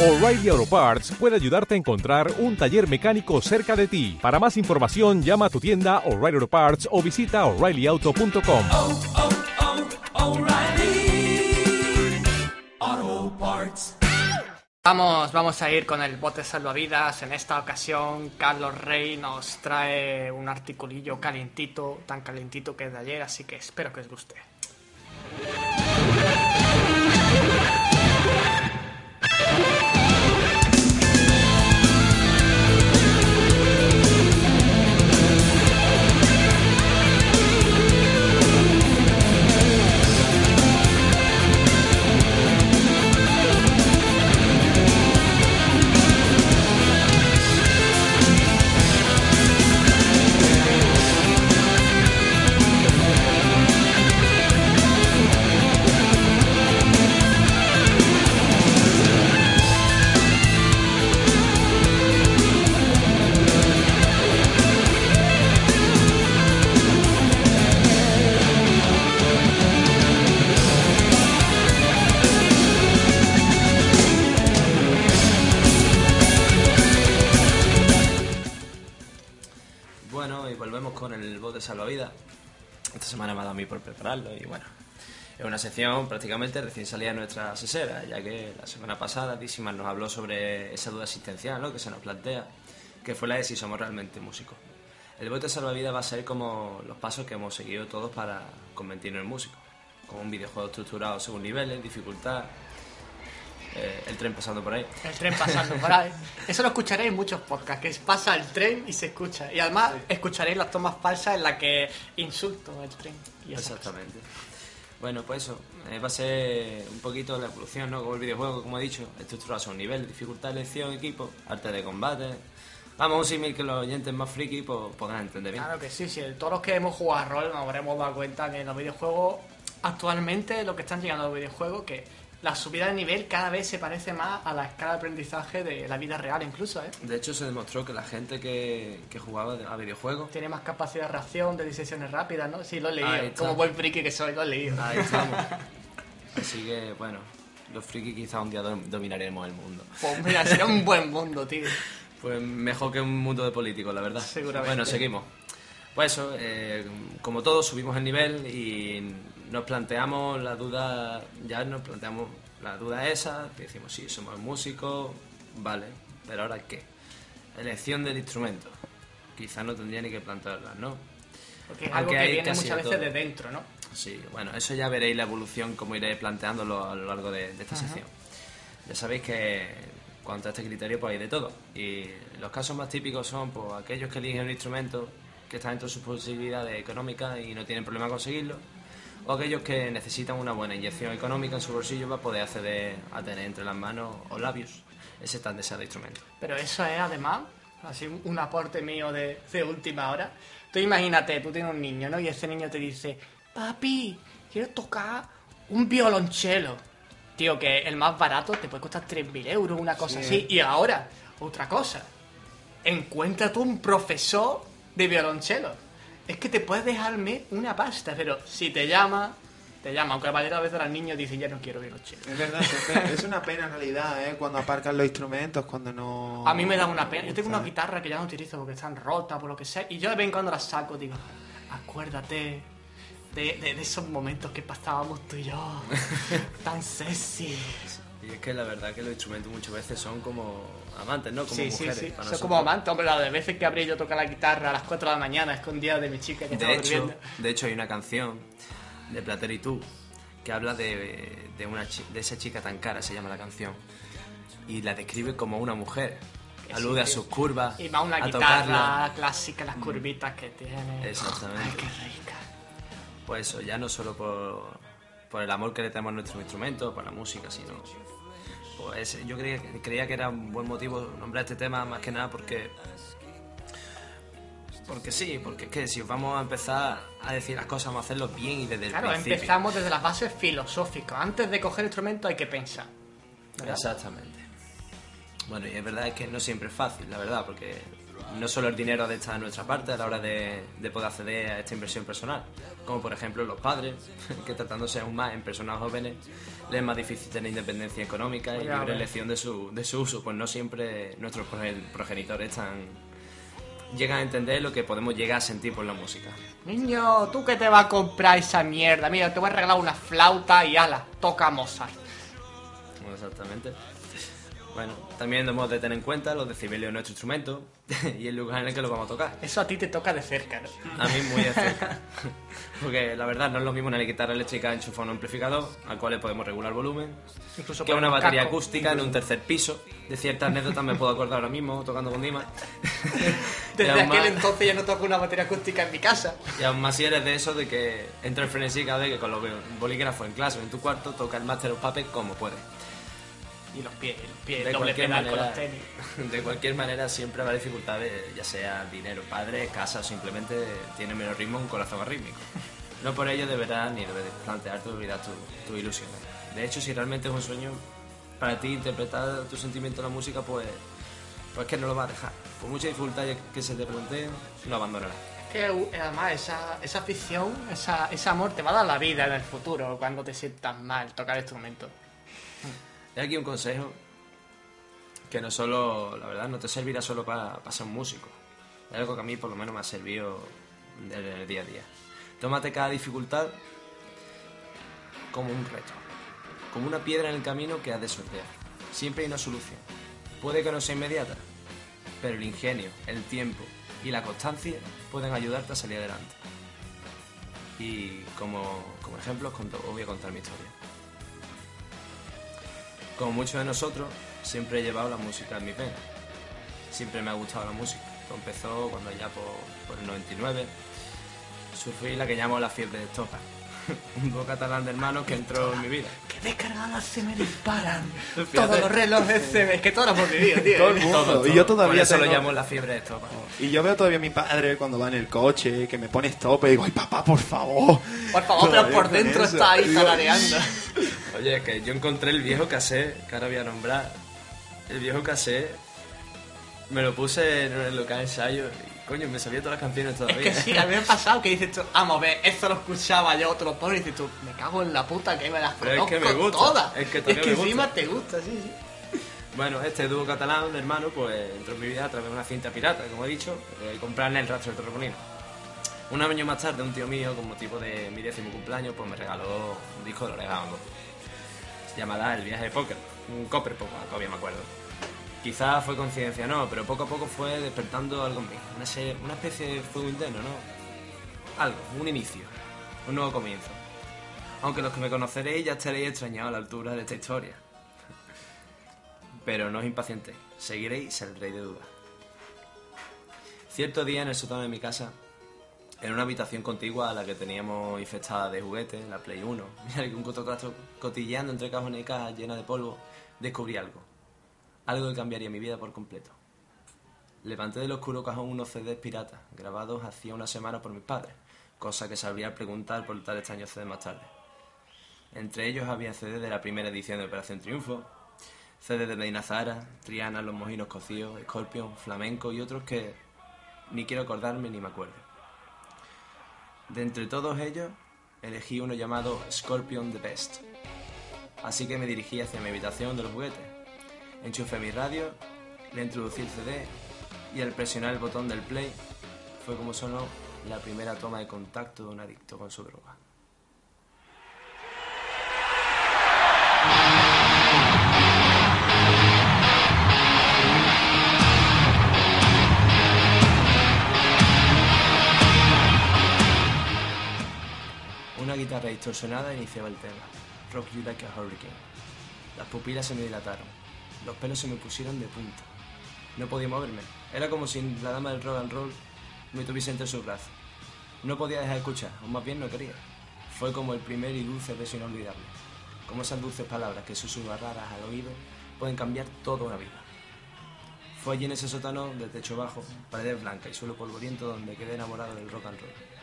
O'Reilly Auto Parts puede ayudarte a encontrar un taller mecánico cerca de ti. Para más información, llama a tu tienda O'Reilly Auto Parts o visita oreillyauto.com. oh, oh, Parts. Vamos, vamos a ir con el bote salvavidas. En esta ocasión, Carlos Rey nos trae un articulillo calientito, tan calientito que es de ayer, así que espero que os guste. Bote salvavidas. Esta semana me ha dado a mí por prepararlo y bueno, es una sección prácticamente recién salida de nuestra asesera, ya que la semana pasada Dísimas nos habló sobre esa duda existencial ¿no? que se nos plantea, que fue la de si somos realmente músicos. El bote salvavidas va a ser como los pasos que hemos seguido todos para convertirnos en músicos, como un videojuego estructurado según niveles, dificultad, eh, el tren pasando por ahí. El tren pasando por ahí. Eso lo escucharéis en muchos podcasts, que pasa el tren y se escucha. Y además escucharéis las tomas falsas en las que insulto al tren. Y esas cosas. Exactamente. Bueno, pues eso, eh, va a ser un poquito la evolución, ¿no? Como el videojuego, como he dicho, estructurado a un nivel, dificultad, elección, equipo, arte de combate. Vamos, un símil que los oyentes más friki pues, podrán entender bien. Claro que sí, sí. Todos los que hemos jugado a rol nos habremos dado cuenta que en los videojuegos, actualmente lo que están llegando a los videojuegos, que la subida de nivel cada vez se parece más a la escala de aprendizaje de la vida real incluso, ¿eh? De hecho, se demostró que la gente que, que jugaba a videojuegos, Tiene más capacidad de reacción, de decisiones rápidas, ¿no? Sí, lo he leído. Como buen friki que soy, lo he leído. ahí estamos. Así que, bueno, los friki quizá un día dom- dominaremos el mundo. Pues mira, sería un buen mundo, tío. Pues mejor que un mundo de políticos, la verdad. Seguramente. Bueno, seguimos. Pues eso, eh, como todos subimos el nivel y nos planteamos la duda, ya nos planteamos la duda esa, que decimos, sí, somos músicos, vale, pero ahora qué? Elección del instrumento. Quizás no tendría ni que plantearla, ¿no? Porque es Aunque algo que viene muchas veces todo. de dentro, ¿no? Sí, bueno, eso ya veréis la evolución, como iré planteándolo a lo largo de, de esta sección. Ya sabéis que cuanto a este criterio pues hay de todo. Y los casos más típicos son pues, aquellos que eligen un instrumento que está dentro de sus posibilidades económicas y no tienen problema conseguirlo, o aquellos que necesitan una buena inyección económica en su bolsillo para poder acceder a tener entre las manos o labios ese tan deseado instrumento. Pero eso es además, así un aporte mío de, de última hora. Tú imagínate, tú tienes un niño, ¿no? Y ese niño te dice, papi, quiero tocar un violonchelo. Tío, que el más barato te puede costar 3.000 euros, una cosa así. Y ahora, otra cosa. Encuentra tú un profesor de violonchelo. Es que te puedes dejarme una pasta, pero si te llama, te llama. Aunque las veces los niños dicen, ya no quiero violonchelo. Es verdad, es una pena en realidad, ¿eh? Cuando aparcan los instrumentos, cuando no... A mí me da una pena. Yo tengo una guitarra que ya no utilizo porque están rotas, por lo que sea. Y yo de vez en cuando las saco, digo, acuérdate de, de- de esos momentos que pasábamos tú y yo. tan sexy. Y es que la verdad que los instrumentos muchas veces son como amantes, ¿no? Como sí, sí, mujeres. sí. para Soy nosotros. como amante, hombre, la de veces que habría yo tocar la guitarra a las 4 de la mañana, escondida de mi chica que estaba De hecho, durmiendo. de hecho, hay una canción de Platero y tú que habla de, de, una, de esa chica tan cara, se llama la canción. Y la describe como una mujer. Que Alude sí, a sus sí. curvas. Y va una a guitarra tocarla. clásica, las curvitas que tiene. Exactamente. Ay, qué rica. Pues eso, ya no solo por, por el amor que le tenemos a nuestro instrumento, por la música, sino. Pues yo creía, creía que era un buen motivo nombrar este tema, más que nada porque. Porque sí, porque es que si vamos a empezar a decir las cosas, vamos a hacerlo bien y desde el Claro, principio. empezamos desde las bases filosóficas. Antes de coger el instrumento hay que pensar. ¿verdad? Exactamente. Bueno, y es verdad que no siempre es fácil, la verdad, porque no solo el dinero de estar de nuestra parte a la hora de, de poder acceder a esta inversión personal, como por ejemplo los padres, que tratándose aún más en personas jóvenes, les es más difícil tener independencia económica y a libre elección de su, de su uso, pues no siempre nuestros progen- progenitores están llegan a entender lo que podemos llegar a sentir por la música. Niño, ¿tú qué te vas a comprar esa mierda? Mira, te voy a regalar una flauta y ala, toca Mozart. Bueno, Exactamente. Bueno, también debemos de tener en cuenta los decibelios de nuestro instrumento y el lugar en el que lo vamos a tocar. Eso a ti te toca de cerca, ¿no? A mí muy de cerca. Porque la verdad no es lo mismo una guitarra eléctrica enchufada a un amplificador, al cual le podemos regular volumen, Incluso que una un batería acústica en un tercer piso. De ciertas anécdotas me puedo acordar ahora mismo, tocando con Dima. Desde aquel más- entonces ya no toco una batería acústica en mi casa. Y aún más si eres de eso de que entra el frenesí cada vez que con los bolígrafos en clase o en tu cuarto toca el Master of Puppets como puede. Y los pies, los pies, De doble cualquier, pedal con manera, los tenis. de cualquier manera siempre habrá dificultades, ya sea dinero, padre, casa o simplemente tiene menos ritmo un corazón arrítmico. No por ello deberás ni debes plantearte olvidar tus tu ilusiones. De hecho, si realmente es un sueño para ti interpretar tu sentimiento en la música, pues, pues que no lo vas a dejar. Por mucha dificultad que se te planteen, no abandonarás. Que uh, además esa, esa afición, esa, ese amor te va a dar la vida en el futuro cuando te sientas mal tocar instrumentos. Hay aquí un consejo que no solo, la verdad, no te servirá solo para, para ser un músico. Es algo que a mí por lo menos me ha servido en el día a día. Tómate cada dificultad como un reto, como una piedra en el camino que has de sortear. Siempre hay una solución. Puede que no sea inmediata, pero el ingenio, el tiempo y la constancia pueden ayudarte a salir adelante. Y como, como ejemplo os voy a contar mi historia. Como muchos de nosotros, siempre he llevado la música en mi pena. Siempre me ha gustado la música. Todo empezó cuando ya por, por el 99 sufrí la que llamo la fiebre de estopa. Un dúo catalán de hermanos que entró en mi vida. Que descargadas se me disparan. Fíjate. Todos los relojes se me... Es que todo lo hemos vivido, tío. Todo el mundo. Todo, y yo todavía Por eso lo tengo- llamo la fiebre de estopa. Y yo veo todavía a mi padre cuando va en el coche, que me pone stop y digo, ay papá, por favor. Por favor, pero por dentro eso. está ahí talareando. Oye, es que yo encontré el viejo cassette, que ahora voy a nombrar. El viejo cassette me lo puse en el local de ensayo y coño, me sabía todas las canciones Es todavía. que sí, a mí me ha pasado que dices tú, vamos a ver, esto lo escuchaba yo, lo pones y dices tú, me cago en la puta que me las Pero es conozco que me gusta, todas. es que es que gusta. encima te gusta, sí, sí. Bueno, este dúo catalán hermano, pues entró en mi vida a través de una cinta pirata, como he dicho, eh, y comprarle el rastro del terroponino. Un año más tarde, un tío mío, con motivo de mi décimo cumpleaños, pues me regaló un disco de Oreja. Llamada El viaje de póker, un copper poco, todavía me acuerdo. Quizás fue coincidencia no, pero poco a poco fue despertando algo en mí. Una, se- una especie de fuego interno, ¿no? Algo, un inicio, un nuevo comienzo. Aunque los que me conoceréis ya estaréis extrañados a la altura de esta historia. Pero no os impacientéis, seguiréis el rey de dudas. Cierto día en el sótano de mi casa, en una habitación contigua a la que teníamos infestada de juguetes, la Play 1, y algún cotocazo cotilleando entre cajones y cajas llenas de polvo, descubrí algo. Algo que cambiaría mi vida por completo. Levanté del oscuro cajón unos CDs piratas, grabados hacía una semana por mis padres, cosa que sabría preguntar por tal extraño CD más tarde. Entre ellos había CD de la primera edición de Operación Triunfo, CD de Medina Zara, Triana, Los Mojinos Cocidos, Scorpion, Flamenco y otros que ni quiero acordarme ni me acuerdo. De entre todos ellos, elegí uno llamado Scorpion The Best. Así que me dirigí hacia mi habitación de los juguetes. Enchufé mi radio, le introducí el CD y al presionar el botón del play fue como sonó la primera toma de contacto de un adicto con su droga. Distorsionada iniciaba el tema, Rock You Like a Hurricane. Las pupilas se me dilataron, los pelos se me pusieron de punta. No podía moverme, era como si la dama del rock and roll me tuviese entre sus brazos. No podía dejar de escuchar, o más bien no quería. Fue como el primer y dulce beso inolvidable, como esas dulces palabras que susurradas al oído pueden cambiar toda una vida. Fue allí en ese sótano de techo bajo, paredes blancas y suelo polvoriento donde quedé enamorado del rock and roll.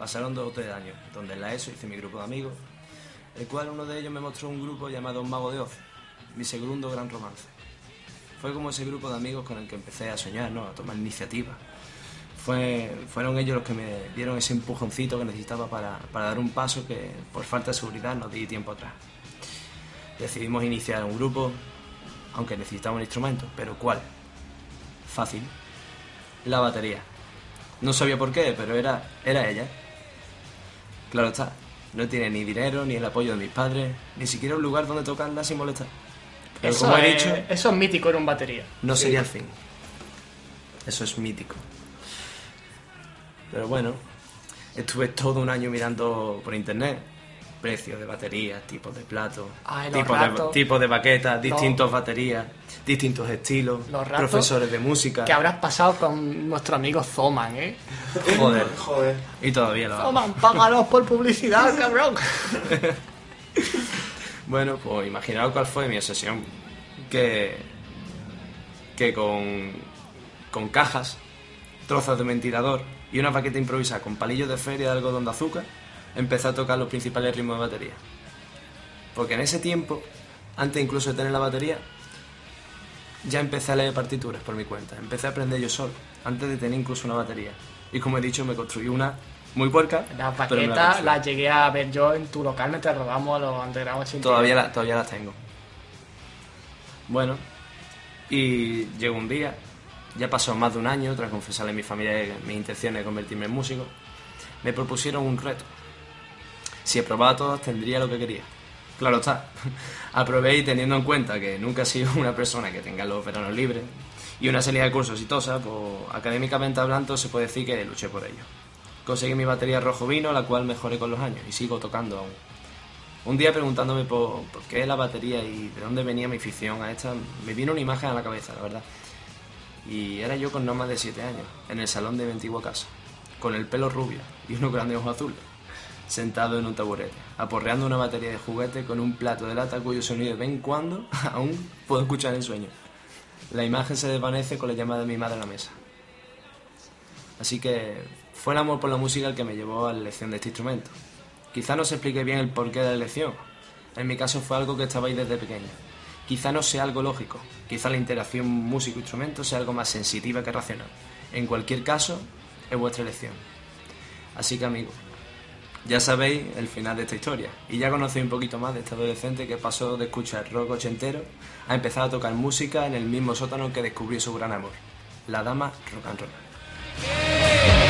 Pasaron dos o tres años, donde en la ESO hice mi grupo de amigos, el cual uno de ellos me mostró un grupo llamado Mago de Oz, mi segundo gran romance. Fue como ese grupo de amigos con el que empecé a soñar, ¿no? A tomar iniciativa. Fue, fueron ellos los que me dieron ese empujoncito que necesitaba para, para dar un paso que por falta de seguridad no di tiempo atrás. Decidimos iniciar un grupo, aunque necesitaba un instrumento, pero ¿cuál? Fácil. La batería. No sabía por qué, pero era, era ella. Claro está, no tiene ni dinero, ni el apoyo de mis padres, ni siquiera un lugar donde tocarla sin molestar. Pero Eso, como he es, dicho, eso es mítico en un batería. no sería el fin. Eso es mítico. Pero bueno, estuve todo un año mirando por internet precios de baterías, tipos de platos, Ay, los tipos, de, tipos de baquetas, distintos baterías, distintos estilos, Los ratos profesores de música. Que habrás pasado con nuestro amigo Zoman, ¿eh? Joder. Joder. Y todavía lo. Zoman, páganos por publicidad, cabrón. Bueno, pues imaginaos cuál fue mi obsesión. Que, que con, con cajas, trozos de ventilador y una baqueta improvisada con palillos de feria de algodón de azúcar, empecé a tocar los principales ritmos de batería. Porque en ese tiempo, antes incluso de tener la batería, ya empecé a leer partituras por mi cuenta. Empecé a aprender yo solo, antes de tener incluso una batería. Y como he dicho, me construí una muy puerca. Las baquetas las llegué a ver yo en tu local mientras robamos a los underground Todavía, la- todavía las tengo. Bueno, y llegó un día, ya pasó más de un año tras confesarle a mi familia mis intenciones de convertirme en músico, me propusieron un reto. Si aprobaba todas tendría lo que quería. Claro está, aprobé y teniendo en cuenta que nunca he sido una persona que tenga los veranos libres y una salida de curso exitosa, pues académicamente hablando se puede decir que luché por ello. Conseguí mi batería rojo vino, la cual mejoré con los años y sigo tocando aún. Un día preguntándome por, por qué la batería y de dónde venía mi afición a esta, me vino una imagen a la cabeza, la verdad. Y era yo con no más de 7 años, en el salón de mi antigua casa, con el pelo rubio y unos grandes ojos azules, sentado en un taburete, aporreando una batería de juguete con un plato de lata cuyo sonido de en cuando aún puedo escuchar en sueño. La imagen se desvanece con la llamada de mi madre a la mesa. Así que fue el amor por la música el que me llevó a la elección de este instrumento. Quizá no se explique bien el porqué de la elección. En mi caso fue algo que estaba ahí desde pequeño. Quizá no sea algo lógico. Quizá la interacción músico-instrumento sea algo más sensitiva que racional. En cualquier caso, es vuestra elección. Así que amigos, ya sabéis el final de esta historia. Y ya conocéis un poquito más de este adolescente que pasó de escuchar rock ochentero a empezar a tocar música en el mismo sótano que descubrió su gran amor. La dama rock and roll.